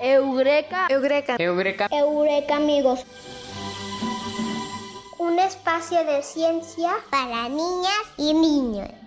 Eureka. Eureka. Eureka. Eureka, amigos. Un espacio de ciencia para niñas y niños.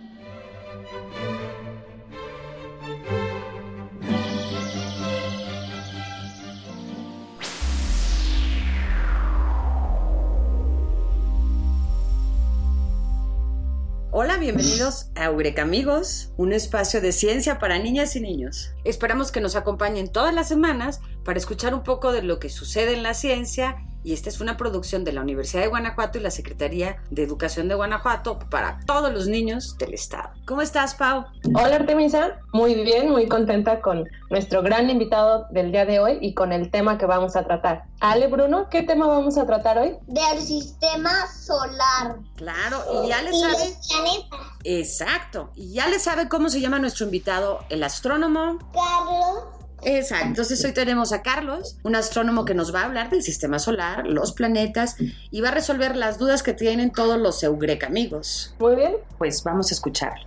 Hola, bienvenidos a Eureka Amigos, un espacio de ciencia para niñas y niños. Esperamos que nos acompañen todas las semanas para escuchar un poco de lo que sucede en la ciencia y esta es una producción de la Universidad de Guanajuato y la Secretaría de Educación de Guanajuato para todos los niños del estado. ¿Cómo estás, Pau? Hola, Artemisa. Muy bien, muy contenta con nuestro gran invitado del día de hoy y con el tema que vamos a tratar. Ale, Bruno, ¿qué tema vamos a tratar hoy? Del sistema solar. Claro, y ya le Y sabe. los planetas. Exacto, y ya le sabe cómo se llama nuestro invitado, el astrónomo. Carlos. Exacto, entonces hoy tenemos a Carlos, un astrónomo que nos va a hablar del sistema solar, los planetas y va a resolver las dudas que tienen todos los Eureka amigos. Muy bien. Pues vamos a escucharlo.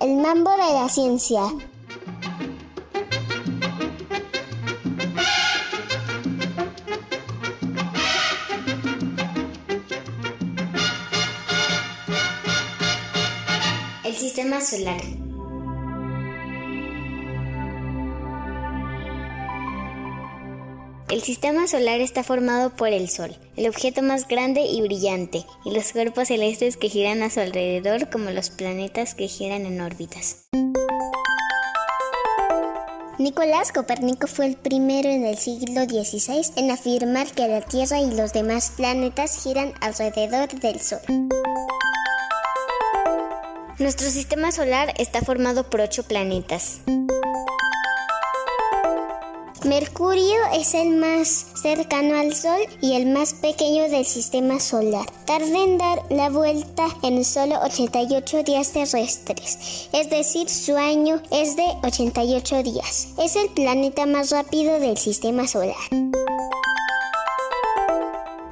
El mambo de la ciencia. Sistema solar. El sistema solar está formado por el Sol, el objeto más grande y brillante, y los cuerpos celestes que giran a su alrededor como los planetas que giran en órbitas. Nicolás Copérnico fue el primero en el siglo XVI en afirmar que la Tierra y los demás planetas giran alrededor del Sol. Nuestro sistema solar está formado por ocho planetas. Mercurio es el más cercano al Sol y el más pequeño del sistema solar. Tarda en dar la vuelta en solo 88 días terrestres, es decir, su año es de 88 días. Es el planeta más rápido del sistema solar.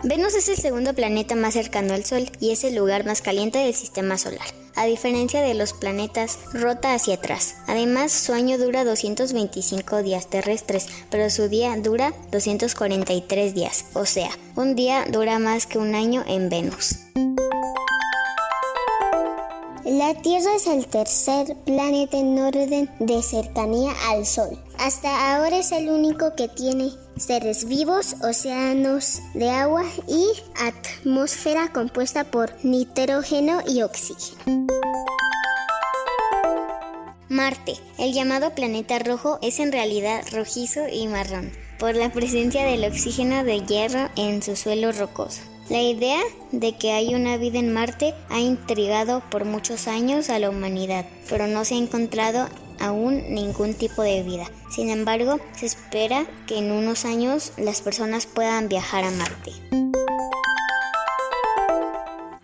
Venus es el segundo planeta más cercano al Sol y es el lugar más caliente del sistema solar. A diferencia de los planetas, rota hacia atrás. Además, su año dura 225 días terrestres, pero su día dura 243 días. O sea, un día dura más que un año en Venus. La Tierra es el tercer planeta en orden de cercanía al Sol. Hasta ahora es el único que tiene seres vivos, océanos de agua y atmósfera compuesta por nitrógeno y oxígeno. Marte, el llamado planeta rojo, es en realidad rojizo y marrón, por la presencia del oxígeno de hierro en su suelo rocoso. La idea de que hay una vida en Marte ha intrigado por muchos años a la humanidad, pero no se ha encontrado aún ningún tipo de vida. Sin embargo, se espera que en unos años las personas puedan viajar a Marte.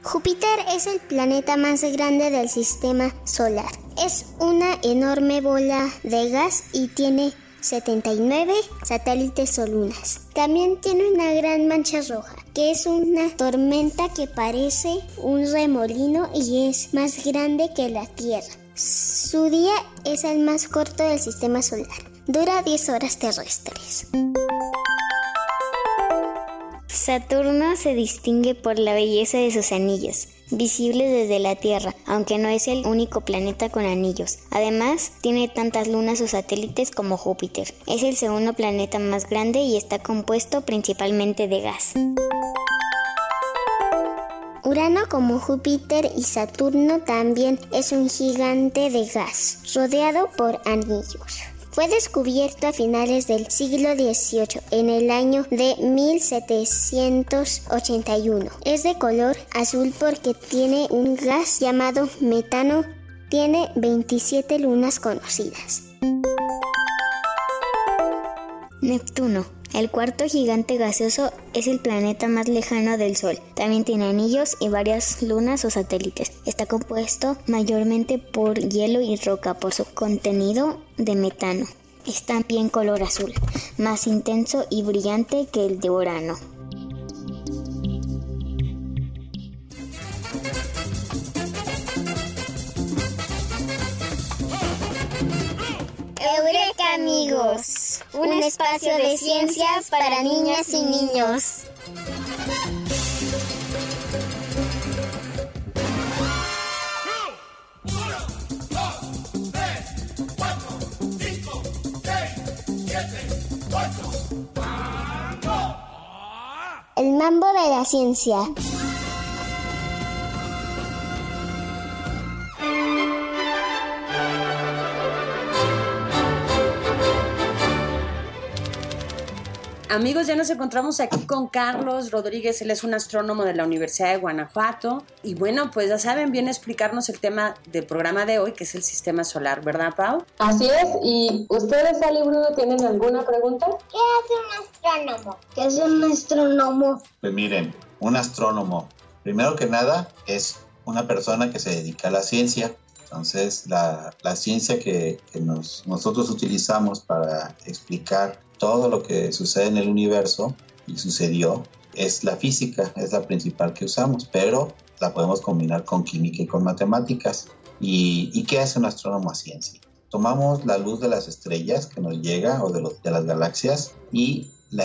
Júpiter es el planeta más grande del sistema solar. Es una enorme bola de gas y tiene 79 satélites o lunas. También tiene una gran mancha roja, que es una tormenta que parece un remolino y es más grande que la Tierra. Su día es el más corto del sistema solar. Dura 10 horas terrestres. Saturno se distingue por la belleza de sus anillos, visibles desde la Tierra, aunque no es el único planeta con anillos. Además, tiene tantas lunas o satélites como Júpiter. Es el segundo planeta más grande y está compuesto principalmente de gas. Urano, como Júpiter y Saturno, también es un gigante de gas, rodeado por anillos. Fue descubierto a finales del siglo XVIII, en el año de 1781. Es de color azul porque tiene un gas llamado metano. Tiene 27 lunas conocidas. Neptuno. El cuarto gigante gaseoso es el planeta más lejano del Sol. También tiene anillos y varias lunas o satélites. Está compuesto mayormente por hielo y roca por su contenido de metano. Es también color azul, más intenso y brillante que el de Urano. Un espacio de ciencias para niñas y niños. El mambo de la ciencia. Amigos, ya nos encontramos aquí con Carlos Rodríguez, él es un astrónomo de la Universidad de Guanajuato y bueno, pues ya saben, viene a explicarnos el tema del programa de hoy, que es el sistema solar, ¿verdad, Pau? Así es, y ustedes, Ali Bruno, ¿tienen alguna pregunta? ¿Qué hace un astrónomo? ¿Qué es un astrónomo? Pues miren, un astrónomo, primero que nada, es una persona que se dedica a la ciencia. Entonces, la, la ciencia que, que nos, nosotros utilizamos para explicar todo lo que sucede en el universo y sucedió es la física, es la principal que usamos, pero la podemos combinar con química y con matemáticas. ¿Y, qué hace un astrónomo a ciencia? Tomamos la luz de las estrellas que nos llega o de las galaxias y la,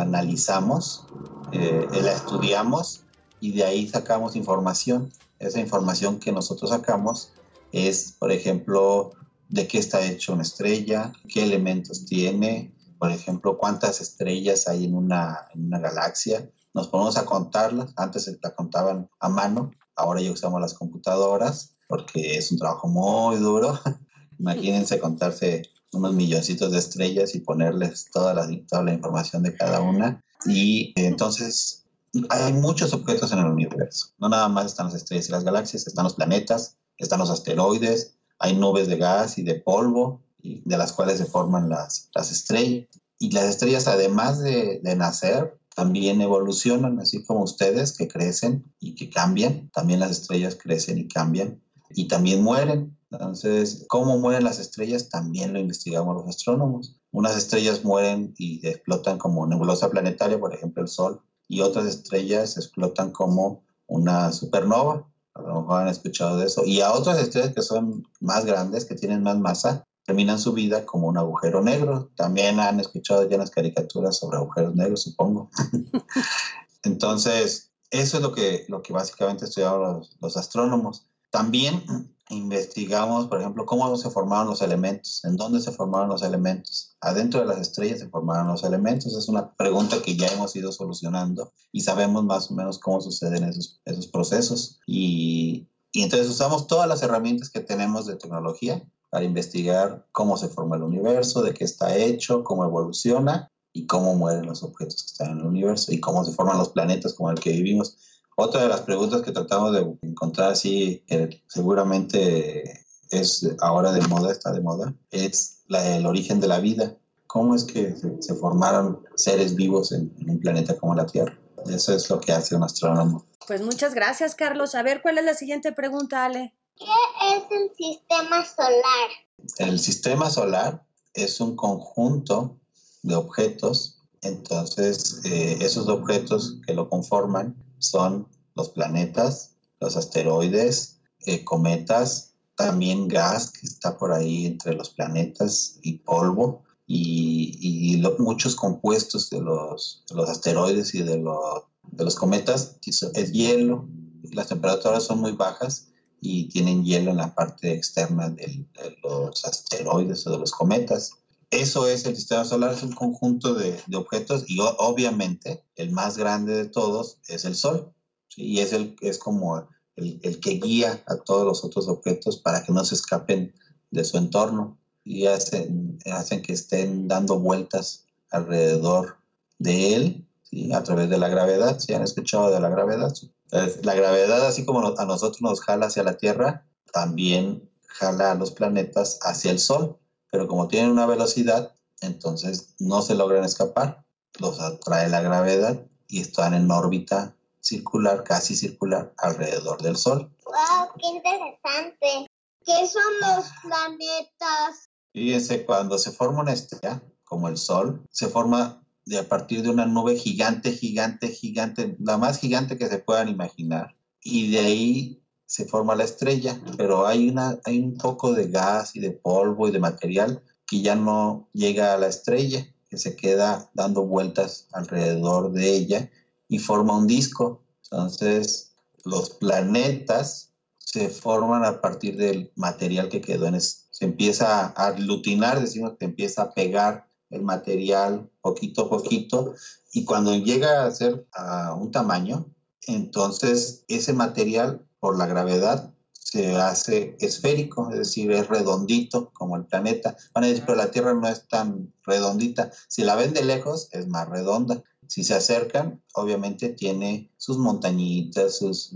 analizamos, eh, la estudiamos y de ahí sacamos información. Esa información que nosotros sacamos es, por ejemplo, de qué está hecho una estrella, qué elementos tiene, por ejemplo, cuántas estrellas hay en una, en una galaxia. Nos ponemos a contarlas. Antes la contaban a mano, ahora ya usamos las computadoras porque es un trabajo muy duro. Imagínense contarse unos milloncitos de estrellas y ponerles toda la, toda la información de cada una. Y entonces hay muchos objetos en el universo. No nada más están las estrellas y las galaxias, están los planetas, están los asteroides, hay nubes de gas y de polvo, de las cuales se forman las, las estrellas. Y las estrellas, además de, de, nacer, también evolucionan, así como ustedes que crecen y que cambian. También las estrellas crecen y cambian y también mueren. Entonces, ¿cómo mueren las estrellas? También lo investigamos los astrónomos. Unas estrellas mueren y explotan como nebulosa planetaria, por ejemplo el Sol, y otras estrellas explotan como una supernova. A lo mejor han escuchado de eso. Y a otras estrellas que son más grandes, que tienen más masa, terminan su vida como un agujero negro. También han escuchado ya las caricaturas sobre agujeros negros, supongo. Entonces, eso es lo que, lo que básicamente estudiaban los, los, astrónomos. También investigamos, por ejemplo, cómo se formaron los elementos, en dónde se formaron los elementos. Adentro de las estrellas se formaron los elementos. Es una pregunta que ya hemos ido solucionando y sabemos más o menos cómo suceden esos, esos procesos. Y, y entonces usamos todas las herramientas que tenemos de tecnología para investigar cómo se forma el universo, de qué está hecho, cómo evoluciona y cómo mueren los objetos que están en el universo y cómo se forman los planetas como el que vivimos. Otra de las preguntas que tratamos de encontrar así, que seguramente es ahora de moda, está de moda, es la, el origen de la vida. ¿Cómo es que se, formaron seres vivos en, en un planeta como la Tierra? Eso es lo que hace un astrónomo. Pues muchas gracias, Carlos. A ver, ¿cuál es la siguiente pregunta, Ale? ¿Qué es el sistema solar? El sistema solar es un conjunto de objetos. Entonces, eh, esos objetos que lo conforman son los planetas, los asteroides, eh, cometas, también gas que está por ahí entre los planetas y polvo y, muchos compuestos de los, asteroides y de, de los cometas es hielo. Las temperaturas son muy bajas y tienen hielo en la parte externa de los asteroides o de los cometas. Eso es el sistema solar, es un conjunto de, de objetos y obviamente el más grande de todos es el Sol. Y es, el, es como el, el, que guía a todos los otros objetos para que no se escapen de su entorno y hacen, hacen que estén dando vueltas alrededor de él ¿sí? a través de la gravedad. Si han escuchado de la gravedad, la gravedad, así como a nosotros nos jala hacia la Tierra, también jala a los planetas hacia el Sol, pero como tienen una velocidad, entonces no se logran escapar, los atrae la gravedad y están en órbita circular, casi circular, alrededor del Sol. ¡Wow! ¡Qué interesante! ¿Qué son los planetas? Fíjense, cuando se forma una estrella, como el Sol, se forma de a partir de una nube gigante, gigante, gigante, la más gigante que se puedan imaginar. Y de ahí se forma la estrella, pero hay, una, hay un poco de gas y de polvo y de material que ya no llega a la estrella, que se queda dando vueltas alrededor de ella y forma un disco. Entonces, los planetas se forman a partir del material que quedó en ese. Se empieza a aglutinar, decimos que empieza a pegar el material poquito a poquito y cuando llega a ser a un tamaño, entonces ese material por la gravedad se hace esférico, es decir, es redondito como el planeta. Van a decir, pero la Tierra no es tan redondita. Si la ven de lejos, es más redonda. Si se acercan, obviamente tiene sus montañitas, sus,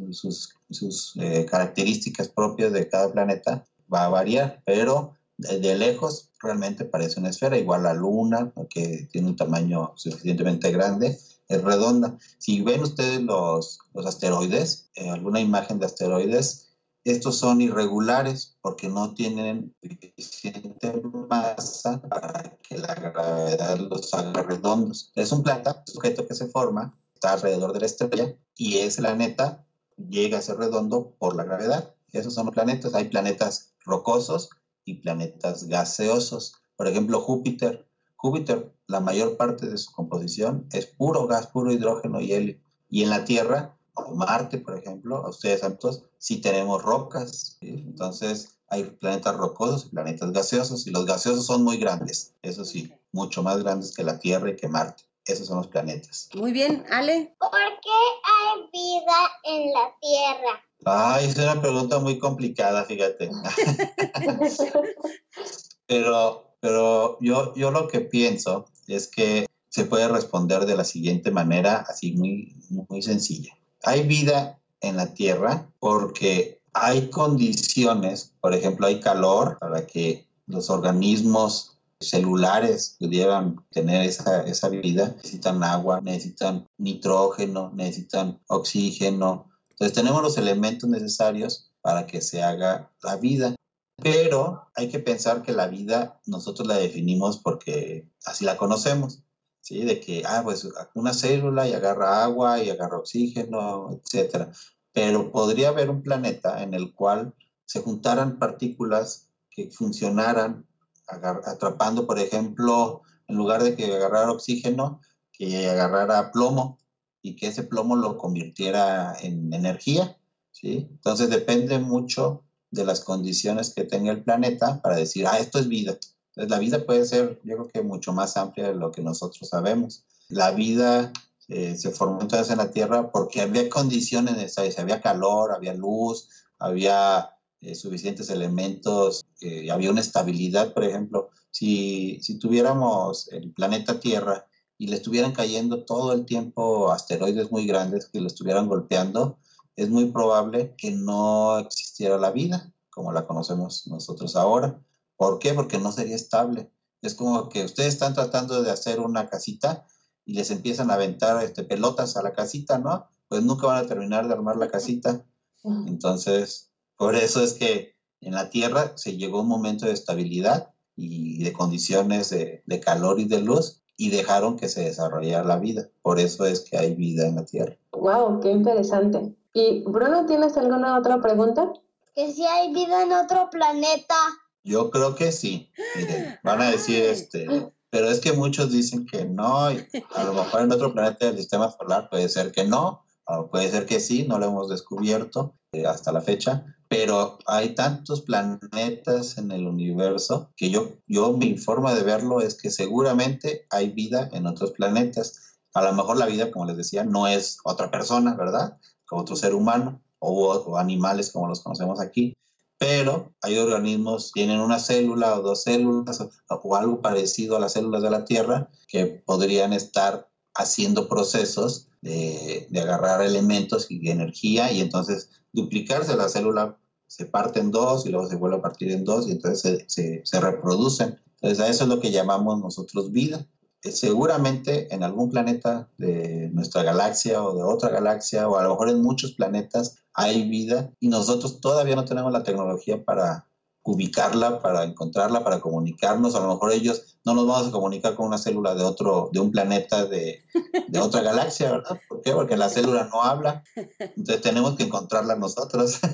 sus, eh, características propias de cada planeta, va a variar, pero de, lejos realmente parece una esfera, igual la Luna, que tiene un tamaño suficientemente grande, es redonda. Si ven ustedes los, los asteroides, eh, alguna imagen de asteroides, estos son irregulares porque no tienen suficiente masa para que la gravedad los haga redondos. Es un planeta, sujeto que se forma, está alrededor de la estrella y ese planeta llega a ser redondo por la gravedad. Esos son los planetas. Hay planetas rocosos y planetas gaseosos. Por ejemplo, Júpiter. Júpiter, la mayor parte de su composición es puro gas, puro hidrógeno y helio. Y en la Tierra Marte, por ejemplo, a ustedes santos, sí tenemos rocas. Entonces, hay planetas rocosos y planetas gaseosos, y los gaseosos son muy grandes, eso sí, mucho más grandes que la Tierra y que Marte. Esos son los planetas. Muy bien, Ale. ¿Por qué hay vida en la Tierra? Ay, es una pregunta muy complicada, fíjate. pero pero yo, yo lo que pienso es que se puede responder de la siguiente manera, así muy, muy sencilla hay vida en la Tierra porque hay condiciones, por ejemplo, hay calor para que los organismos celulares pudieran tener esa, esa vida, necesitan agua, necesitan nitrógeno, necesitan oxígeno. Entonces tenemos los elementos necesarios para que se haga la vida. Pero hay que pensar que la vida nosotros la definimos porque así la conocemos. ¿sí? De que, ah, pues una célula y agarra agua y agarra oxígeno, etcétera. Pero podría haber un planeta en el cual se juntaran partículas que funcionaran atrapando, por ejemplo, en lugar de que agarrara oxígeno, que agarrara plomo y que ese plomo lo convirtiera en energía, ¿sí? Entonces depende mucho de las condiciones que tenga el planeta para decir, ah, esto es vida la vida puede ser, yo creo que mucho más amplia de lo que nosotros sabemos. La vida eh, se formó entonces en la Tierra porque había condiciones necesarias, había calor, había luz, había eh, suficientes elementos, eh, había una estabilidad, por ejemplo, si, si tuviéramos el planeta Tierra y le estuvieran cayendo todo el tiempo asteroides muy grandes que lo estuvieran golpeando, es muy probable que no existiera la vida como la conocemos nosotros ahora. ¿Por qué? Porque no sería estable. Es como que ustedes están tratando de hacer una casita y les empiezan a aventar este, pelotas a la casita, ¿no? Pues nunca van a terminar de armar la casita. Entonces, por eso es que en la Tierra se llegó un momento de estabilidad y de condiciones de, de calor y de luz y dejaron que se desarrollara la vida. Por eso es que hay vida en la Tierra. ¡Wow! ¡Qué interesante! Y Bruno, ¿tienes alguna otra pregunta? Que si hay vida en otro planeta. Yo creo que sí. Miren, van a decir este, pero es que muchos dicen que no, y a lo mejor en otro planeta del sistema solar puede ser que no, o puede ser que sí, no lo hemos descubierto eh, hasta la fecha, pero hay tantos planetas en el universo que yo, yo mi forma de verlo es que seguramente hay vida en otros planetas. A lo mejor la vida, como les decía, no es otra persona, ¿verdad? Como otro ser humano o, o animales como los conocemos aquí, pero hay organismos, tienen una célula o dos células o, algo parecido a las células de la Tierra que podrían estar haciendo procesos de, agarrar elementos y energía y entonces duplicarse la célula se parte en dos y luego se vuelve a partir en dos y entonces se, se reproducen. Entonces a eso es lo que llamamos nosotros vida. Eh, seguramente en algún planeta de nuestra galaxia o de otra galaxia, o a lo mejor en muchos planetas, hay vida y nosotros todavía no tenemos la tecnología para ubicarla, para encontrarla, para comunicarnos. A lo mejor ellos no nos vamos a comunicar con una célula de otro, de un planeta de, de otra galaxia, ¿verdad? ¿Por qué? Porque la célula no habla. Entonces tenemos que encontrarla nosotros.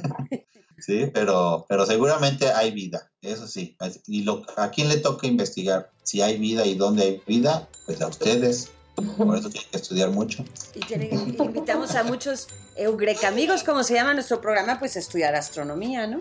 Sí, pero, pero seguramente hay vida, eso sí. Y lo, a quién le toca investigar si hay vida y dónde hay vida, pues a ustedes. Por eso tienen que estudiar mucho. Y invitamos a muchos Eurecamigos, como se llama nuestro programa, pues estudiar astronomía, ¿no?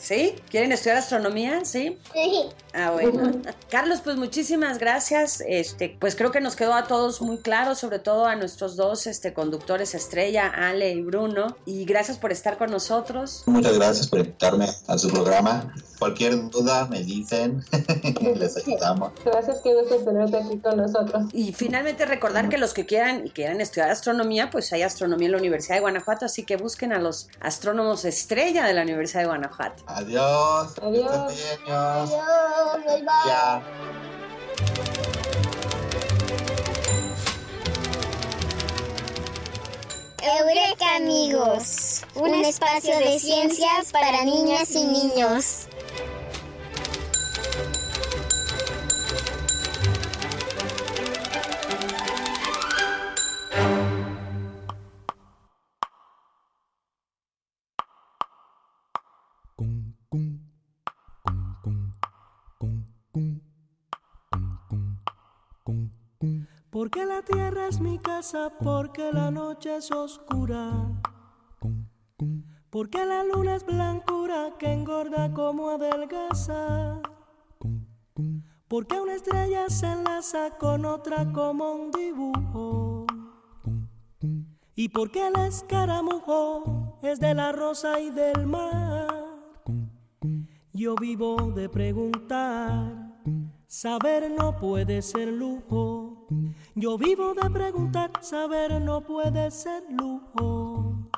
Sí. ¿Quieren estudiar astronomía? Sí. Sí. Ah, bueno. Carlos, pues muchísimas gracias. Este, pues creo que nos quedó a todos muy claro, sobre todo a nuestros dos este, conductores estrella, Ale y Bruno. Y gracias por estar con nosotros. Muchas gracias por invitarme a su programa. Cualquier duda me dicen, les ayudamos. Gracias, que gusto tenerte aquí con nosotros. Y finalmente recordar que los que quieran y quieran estudiar astronomía, pues hay astronomía en la Universidad de Guanajuato, así que busquen a los astrónomos estrella de la Universidad de Guanajuato. Adiós. Adiós. Adiós. Bye, bye. Ya. Eureka amigos, un espacio de ciencias para niñas y niños. Casa, porque la noche es oscura, porque la luna es blancura que engorda como adelgaza, porque una estrella se enlaza con otra como un dibujo, y porque el escaramujo es de la rosa y del mar. Yo vivo de preguntar, saber no puede ser lujo. Yo vivo de preguntar, saber no puede ser lujo.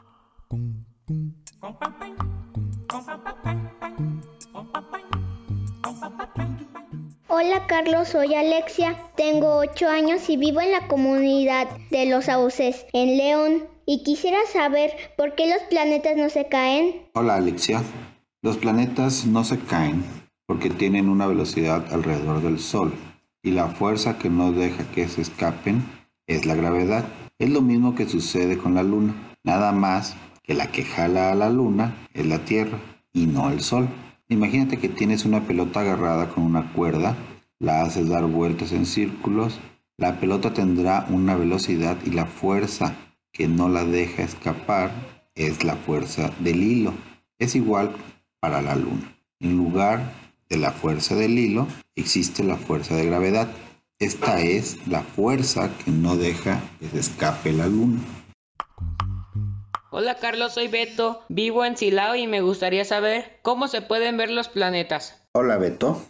Hola Carlos, soy Alexia, tengo 8 años y vivo en la comunidad de Los Sauces, en León, y quisiera saber por qué los planetas no se caen. Hola Alexia. Los planetas no se caen porque tienen una velocidad alrededor del Sol y la fuerza que no deja que se escapen es la gravedad. Es lo mismo que sucede con la Luna, nada más que la que jala a la Luna es la Tierra y no el Sol. Imagínate que tienes una pelota agarrada con una cuerda, la haces dar vueltas en círculos, la pelota tendrá una velocidad y la fuerza que no la deja escapar es la fuerza del hilo. Es igual para la luna. En lugar de la fuerza del hilo, existe la fuerza de gravedad. Esta es la fuerza que no deja que se escape la luna. Hola Carlos, soy Beto, vivo en Silao y me gustaría saber cómo se pueden ver los planetas. Hola Beto.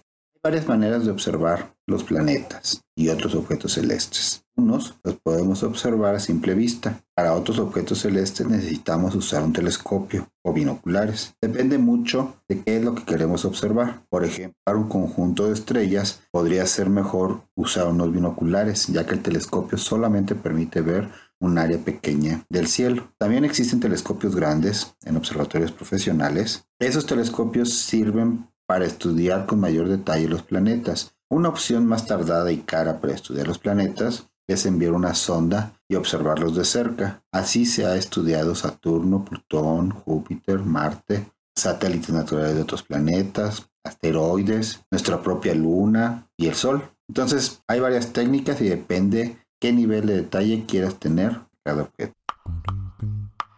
Varias maneras de observar los planetas y otros objetos celestes. Unos los podemos observar a simple vista. Para otros objetos celestes necesitamos usar un telescopio o binoculares. Depende mucho de qué es lo que queremos observar. Por ejemplo, para un conjunto de estrellas podría ser mejor usar unos binoculares, ya que el telescopio solamente permite ver un área pequeña del cielo. También existen telescopios grandes en observatorios profesionales. Esos telescopios sirven para estudiar con mayor detalle los planetas. Una opción más tardada y cara para estudiar los planetas es enviar una sonda y observarlos de cerca. Así se ha estudiado Saturno, Plutón, Júpiter, Marte, satélites naturales de otros planetas, asteroides, nuestra propia Luna y el Sol. Entonces hay varias técnicas y depende qué nivel de detalle quieras tener cada objeto.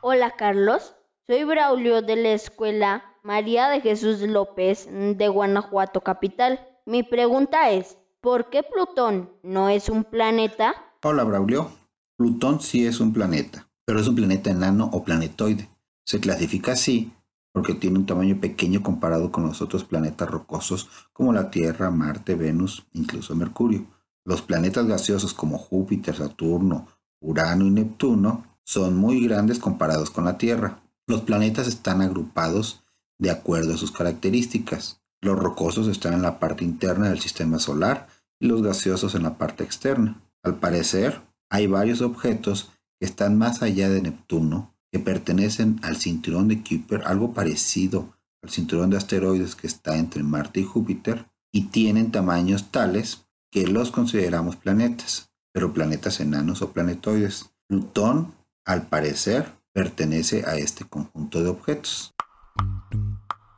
Hola Carlos, soy Braulio de la escuela María de Jesús López de Guanajuato Capital. Mi pregunta es, ¿por qué Plutón no es un planeta? Hola Braulio. Plutón sí es un planeta, pero es un planeta enano o planetoide. Se clasifica así porque tiene un tamaño pequeño comparado con los otros planetas rocosos como la Tierra, Marte, Venus, incluso Mercurio. Los planetas gaseosos como Júpiter, Saturno, Urano y Neptuno son muy grandes comparados con la Tierra. Los planetas están agrupados de acuerdo a sus características. Los rocosos están en la parte interna del sistema solar y los gaseosos en la parte externa. Al parecer, hay varios objetos que están más allá de Neptuno que pertenecen al cinturón de Kuiper, algo parecido al cinturón de asteroides que está entre Marte y Júpiter, y tienen tamaños tales que los consideramos planetas, pero planetas enanos o planetoides. Plutón, al parecer, pertenece a este conjunto de objetos.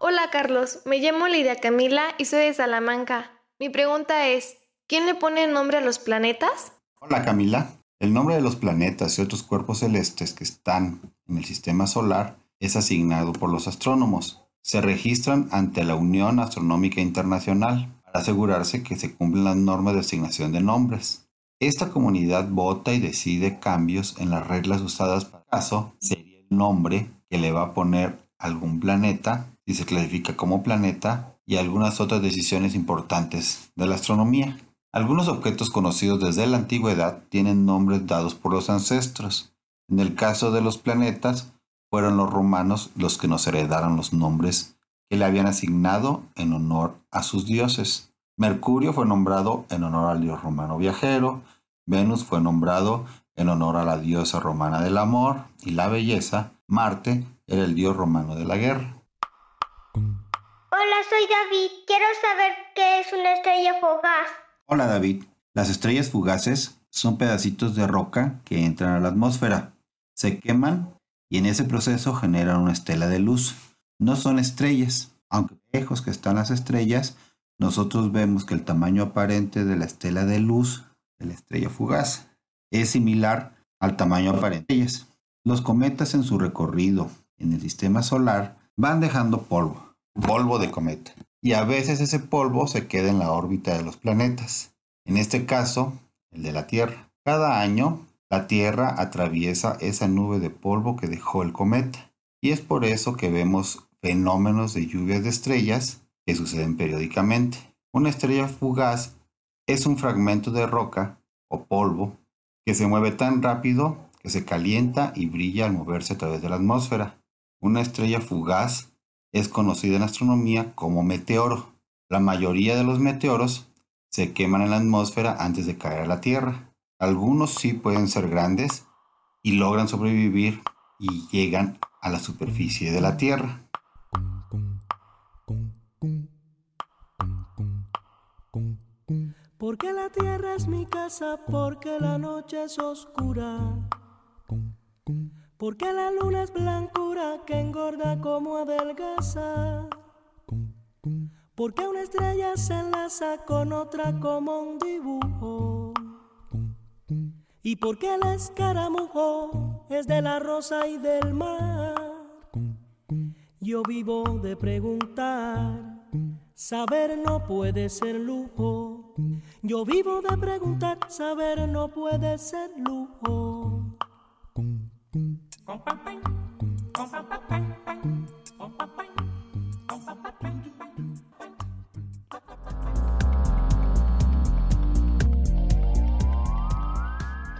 Hola Carlos, me llamo Lidia Camila y soy de Salamanca. Mi pregunta es, ¿quién le pone nombre a los planetas? Hola Camila. El nombre de los planetas y otros cuerpos celestes que están en el sistema solar es asignado por los astrónomos. Se registran ante la Unión Astronómica Internacional para asegurarse que se cumplen las normas de asignación de nombres. Esta comunidad vota y decide cambios en las reglas usadas para el caso sería el nombre que le va a poner algún planeta si se clasifica como planeta y algunas otras decisiones importantes de la astronomía. Algunos objetos conocidos desde la antigüedad tienen nombres dados por los ancestros. En el caso de los planetas, fueron los romanos los que nos heredaron los nombres que le habían asignado en honor a sus dioses. Mercurio fue nombrado en honor al dios romano viajero, Venus fue nombrado en honor a la diosa romana del amor y la belleza, Marte era el dios romano de la guerra. Hola, soy David. Quiero saber qué es una estrella fugaz. Hola David, las estrellas fugaces son pedacitos de roca que entran a la atmósfera, se queman y en ese proceso generan una estela de luz. No son estrellas, aunque lejos que están las estrellas, nosotros vemos que el tamaño aparente de la estela de luz de la estrella fugaz es similar al tamaño aparente de ellas. Los cometas en su recorrido en el sistema solar van dejando polvo, polvo de cometa, y a veces ese polvo se queda en la órbita de los planetas, en este caso, el de la Tierra. Cada año, la Tierra atraviesa esa nube de polvo que dejó el cometa, y es por eso que vemos fenómenos de lluvias de estrellas que suceden periódicamente. Una estrella fugaz es un fragmento de roca o polvo que se mueve tan rápido que se calienta y brilla al moverse a través de la atmósfera. Una estrella fugaz es conocida en astronomía como meteoro. La mayoría de los meteoros se queman en la atmósfera antes de caer a la Tierra. Algunos sí pueden ser grandes y logran sobrevivir y llegan a la superficie de la Tierra. Porque la tierra es mi casa, porque la noche es oscura. Porque la luna es blancura que engorda como adelgaza. Porque una estrella se enlaza con otra como un dibujo. Y porque el escaramujo es de la rosa y del mar. Yo vivo de preguntar. Saber no puede ser lujo. Yo vivo de preguntar. Saber no puede ser lujo.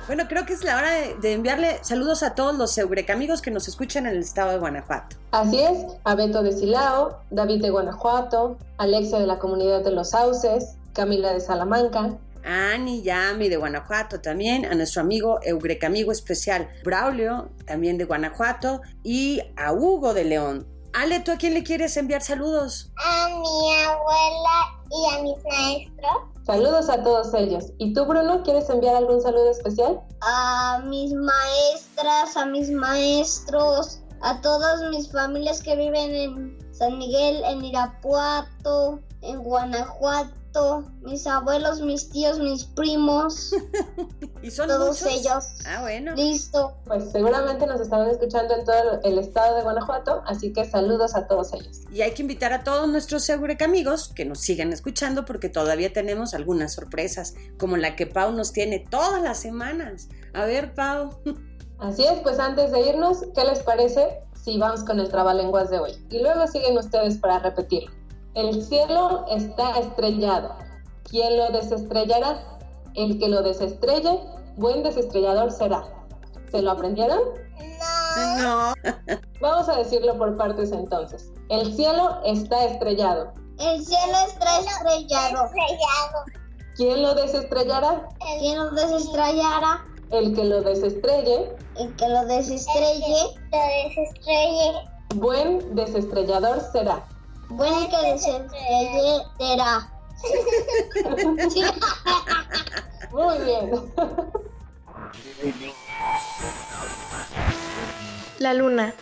Bueno, creo que es la hora de, enviarle saludos a todos los amigos que nos escuchan en el estado de Guanajuato. Así es, a Beto de Silao, David de Guanajuato, Alexia de la comunidad de Los Sauces, Camila de Salamanca, a Ani Yami de Guanajuato también, a nuestro amigo Eureka amigo especial Braulio, también de Guanajuato, y a Hugo de León. Ale, ¿tú a quién le quieres enviar saludos? A mi abuela y a mis maestros. Saludos a todos ellos. ¿Y tú, Bruno, quieres enviar algún saludo especial? A mis maestras, a mis maestros, a todas mis familias que viven en San Miguel, en Irapuato, en Guanajuato, mis abuelos, mis tíos, mis primos, ¿Y son todos muchos? ellos. Ah, bueno. Listo. Pues seguramente nos estarán escuchando en todo el estado de Guanajuato, así que saludos a todos ellos. Y hay que invitar a todos nuestros Eureka amigos que nos sigan escuchando porque todavía tenemos algunas sorpresas, como la que Pau nos tiene todas las semanas. A ver, Pau. Así es, pues antes de irnos, ¿qué les parece si vamos con el trabalenguas de hoy? Y luego siguen ustedes para repetirlo. El cielo está estrellado. ¿Quién lo desestrellará? El que lo desestrelle, buen desestrellador será. ¿Se lo aprendieron? No. Vamos a decirlo por partes entonces. El cielo está estrellado. El cielo está estrellado. ¿Quién lo desestrellará? ¿Quién lo desestrellará? El que lo desestrelle, El que lo desestrelle. Lo desestrelle. buen desestrellador será. Bueno, que desestrelle será. Muy bien. La luna.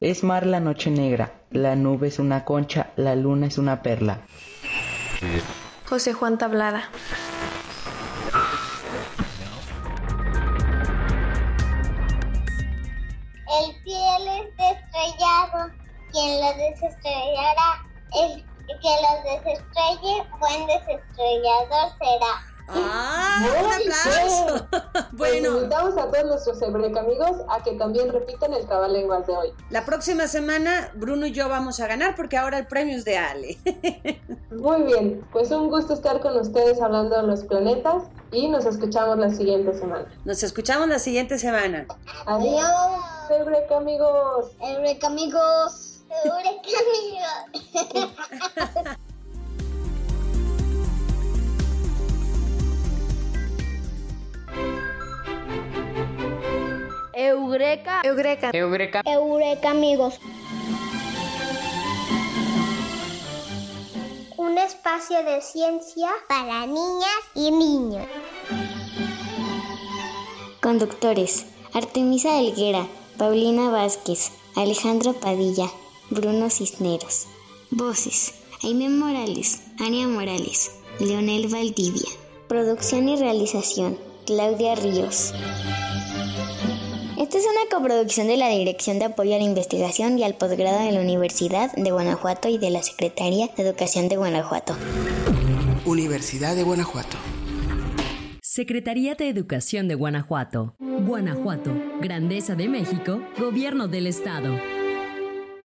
Es mar la noche negra, la nube es una concha, la luna es una perla. José Juan Tablada. Buen desestrellador será. ¡Ah! Muy ¡Un aplauso! Pues bueno, invitamos a todos nuestros Eureka amigos a que también repitan el trabalenguas de hoy. la próxima semana Bruno y yo vamos a ganar porque ahora el premio es de Ale. Muy bien, pues un gusto estar con ustedes hablando de los planetas y nos escuchamos la siguiente semana. Nos escuchamos la siguiente semana. Adiós, Eureka amigos. Eureka amigos. Eureka amigos. Eureka. Eureka. Eureka. Eureka amigos. Un espacio de ciencia para niñas y niños. Conductores: Artemisa Helguera, Paulina Vázquez, Alejandro Padilla, Bruno Cisneros. Voces: Aime Morales, Ania Morales, Leonel Valdivia. Producción y realización: Claudia Ríos. Es una coproducción de la Dirección de Apoyo a la Investigación y al Posgrado de la Universidad de Guanajuato y de la Secretaría de Educación de Guanajuato. Universidad de Guanajuato. Secretaría de Educación de Guanajuato. Guanajuato, Grandeza de México, Gobierno del Estado.